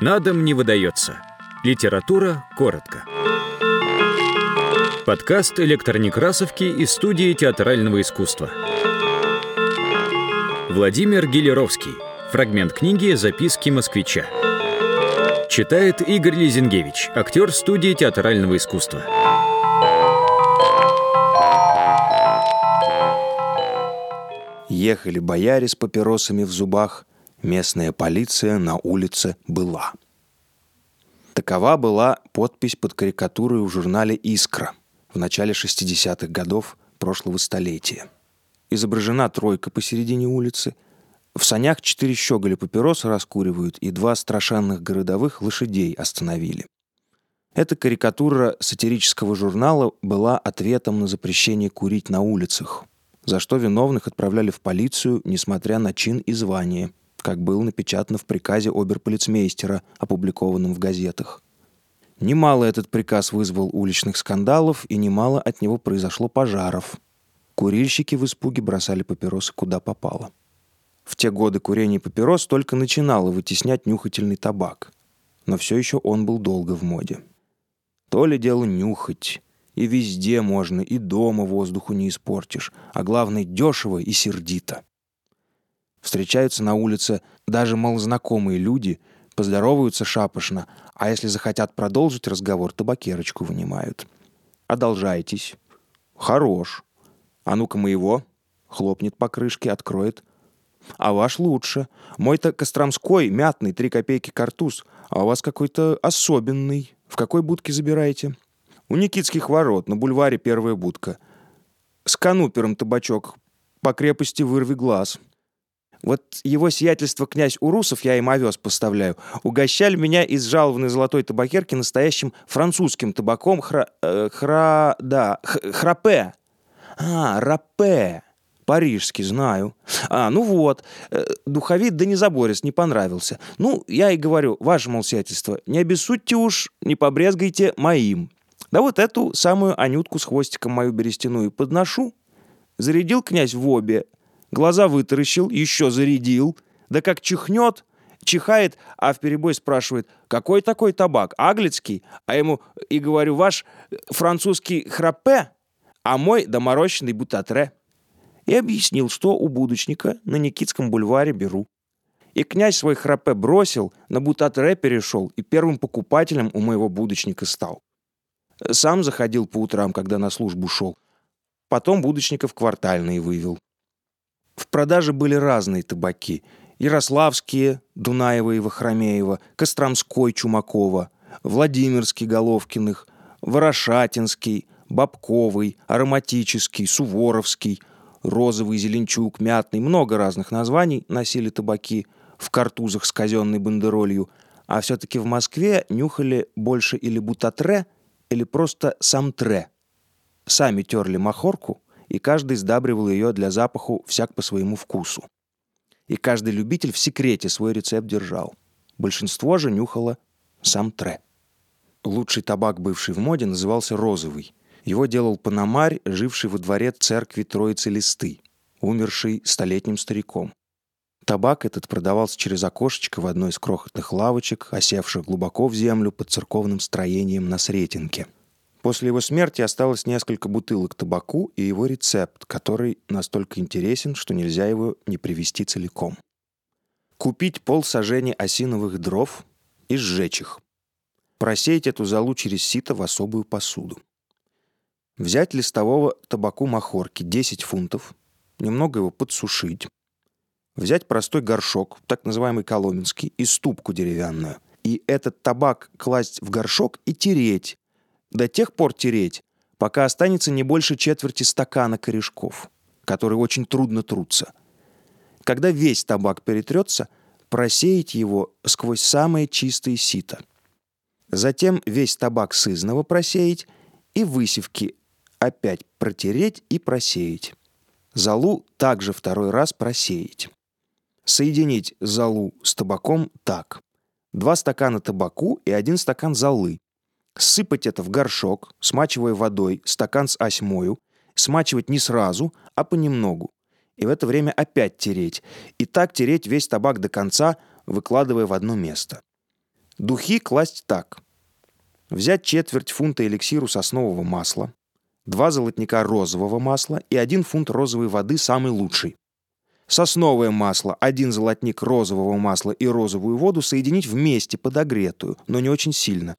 На дом не выдается. Литература коротко. Подкаст электронекрасовки из студии театрального искусства. Владимир Гелеровский. Фрагмент книги «Записки москвича». Читает Игорь Лизингевич, актер студии театрального искусства. Ехали бояре с папиросами в зубах, местная полиция на улице была. Такова была подпись под карикатурой в журнале «Искра» в начале 60-х годов прошлого столетия. Изображена тройка посередине улицы. В санях четыре щеголя папиросы раскуривают, и два страшенных городовых лошадей остановили. Эта карикатура сатирического журнала была ответом на запрещение курить на улицах, за что виновных отправляли в полицию, несмотря на чин и звание, как было напечатано в приказе оберполицмейстера, опубликованном в газетах. Немало этот приказ вызвал уличных скандалов, и немало от него произошло пожаров. Курильщики в испуге бросали папиросы куда попало. В те годы курение папирос только начинало вытеснять нюхательный табак. Но все еще он был долго в моде. То ли дело нюхать. И везде можно, и дома воздуху не испортишь. А главное, дешево и сердито. Встречаются на улице даже малознакомые люди, поздороваются шапошно, а если захотят продолжить разговор, табакерочку вынимают. Одолжайтесь. Хорош. А ну-ка моего. Хлопнет по крышке, откроет. А ваш лучше. Мой-то Костромской, мятный, три копейки картуз, а у вас какой-то особенный. В какой будке забираете? У Никитских ворот, на бульваре первая будка. С канупером табачок. По крепости вырви глаз. Вот его сиятельство князь Урусов, я им овес поставляю, угощали меня из жалованной золотой табакерки настоящим французским табаком хра... Э, хра... да, х, храпе. А, рапе. Парижский, знаю. А, ну вот. Э, духовит да не заборец, не понравился. Ну, я и говорю, ваше, мол, сиятельство, не обессудьте уж, не побрезгайте моим. Да вот эту самую Анютку с хвостиком мою берестяную подношу. Зарядил князь в обе, глаза вытаращил, еще зарядил, да как чихнет, чихает, а в перебой спрашивает, какой такой табак, аглицкий? А ему, и говорю, ваш французский храпе, а мой доморощенный бутатре. И объяснил, что у будочника на Никитском бульваре беру. И князь свой храпе бросил, на бутатре перешел и первым покупателем у моего будочника стал. Сам заходил по утрам, когда на службу шел. Потом будочника в квартальные вывел. В продаже были разные табаки. Ярославские, Дунаева и Вахромеева, Костромской, Чумакова, Владимирский, Головкиных, Ворошатинский, Бабковый, Ароматический, Суворовский, Розовый, Зеленчук, Мятный. Много разных названий носили табаки в картузах с казенной бандеролью. А все-таки в Москве нюхали больше или бутатре, или просто самтре. Сами терли махорку – и каждый сдабривал ее для запаху всяк по своему вкусу. И каждый любитель в секрете свой рецепт держал. Большинство же нюхало сам тре. Лучший табак, бывший в моде, назывался розовый. Его делал Панамарь, живший во дворе церкви Троицы Листы, умерший столетним стариком. Табак этот продавался через окошечко в одной из крохотных лавочек, осевших глубоко в землю под церковным строением на Сретенке – После его смерти осталось несколько бутылок табаку и его рецепт, который настолько интересен, что нельзя его не привести целиком. Купить пол сажения осиновых дров и сжечь их. Просеять эту золу через сито в особую посуду. Взять листового табаку махорки 10 фунтов, немного его подсушить. Взять простой горшок, так называемый коломенский, и ступку деревянную. И этот табак класть в горшок и тереть, до тех пор тереть, пока останется не больше четверти стакана корешков, которые очень трудно трутся. Когда весь табак перетрется, просеять его сквозь самое чистое сито. Затем весь табак сызново просеять и высевки опять протереть и просеять. Залу также второй раз просеять. Соединить залу с табаком так. Два стакана табаку и один стакан золы сыпать это в горшок, смачивая водой, стакан с осьмою, смачивать не сразу, а понемногу. И в это время опять тереть. И так тереть весь табак до конца, выкладывая в одно место. Духи класть так. Взять четверть фунта эликсиру соснового масла, два золотника розового масла и один фунт розовой воды самый лучший. Сосновое масло, один золотник розового масла и розовую воду соединить вместе, подогретую, но не очень сильно.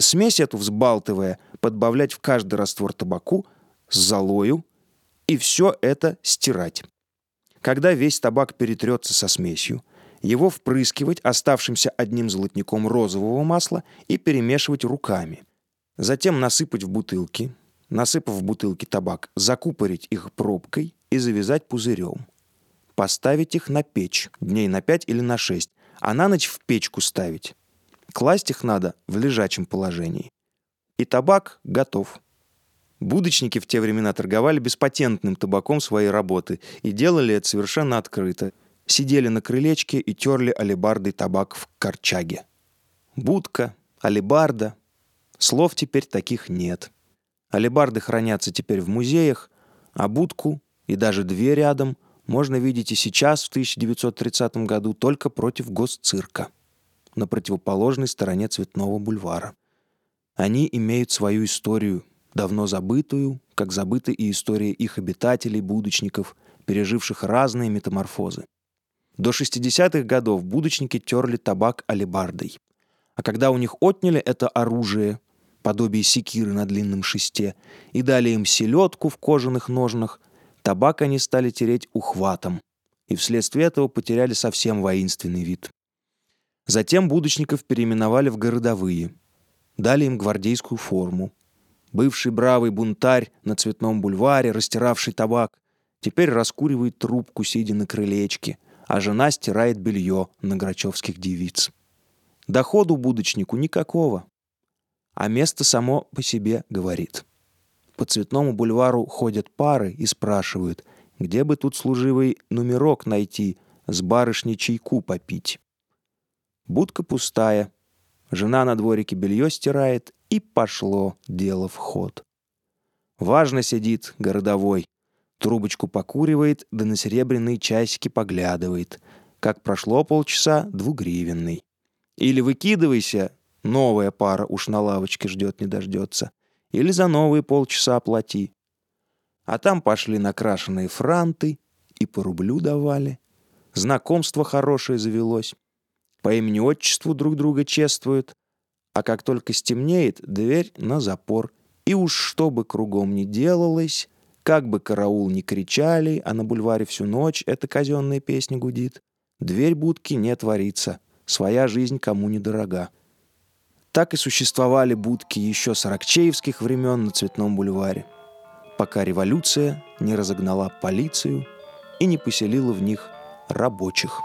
Смесь эту, взбалтывая, подбавлять в каждый раствор табаку с золою и все это стирать. Когда весь табак перетрется со смесью, его впрыскивать оставшимся одним золотником розового масла и перемешивать руками. Затем насыпать в бутылки, насыпав в бутылки табак, закупорить их пробкой и завязать пузырем. Поставить их на печь дней на 5 или на 6, а на ночь в печку ставить. Класть их надо в лежачем положении. И табак готов. Будочники в те времена торговали беспатентным табаком своей работы и делали это совершенно открыто. Сидели на крылечке и терли алебардой табак в корчаге. Будка, алебарда. Слов теперь таких нет. Алебарды хранятся теперь в музеях, а будку и даже две рядом можно видеть и сейчас, в 1930 году, только против госцирка, на противоположной стороне Цветного бульвара. Они имеют свою историю, давно забытую, как забыта и история их обитателей, будочников, переживших разные метаморфозы. До 60-х годов будочники терли табак алебардой. А когда у них отняли это оружие, подобие секиры на длинном шесте, и дали им селедку в кожаных ножнах, табак они стали тереть ухватом, и вследствие этого потеряли совсем воинственный вид. Затем будочников переименовали в городовые, дали им гвардейскую форму, Бывший бравый бунтарь на Цветном бульваре, растиравший табак, теперь раскуривает трубку, сидя на крылечке, а жена стирает белье на грачевских девиц. Доходу будочнику никакого, а место само по себе говорит. По Цветному бульвару ходят пары и спрашивают, где бы тут служивый номерок найти, с барышней чайку попить. Будка пустая, жена на дворике белье стирает и пошло дело в ход. Важно сидит городовой. Трубочку покуривает, да на серебряные часики поглядывает. Как прошло полчаса, двугривенный. Или выкидывайся, новая пара уж на лавочке ждет не дождется. Или за новые полчаса оплати. А там пошли накрашенные франты и по рублю давали. Знакомство хорошее завелось. По имени-отчеству друг друга чествуют а как только стемнеет, дверь на запор. И уж что бы кругом ни делалось, как бы караул ни кричали, а на бульваре всю ночь эта казенная песня гудит, дверь будки не творится, своя жизнь кому не дорога. Так и существовали будки еще сорокчеевских времен на Цветном бульваре, пока революция не разогнала полицию и не поселила в них рабочих.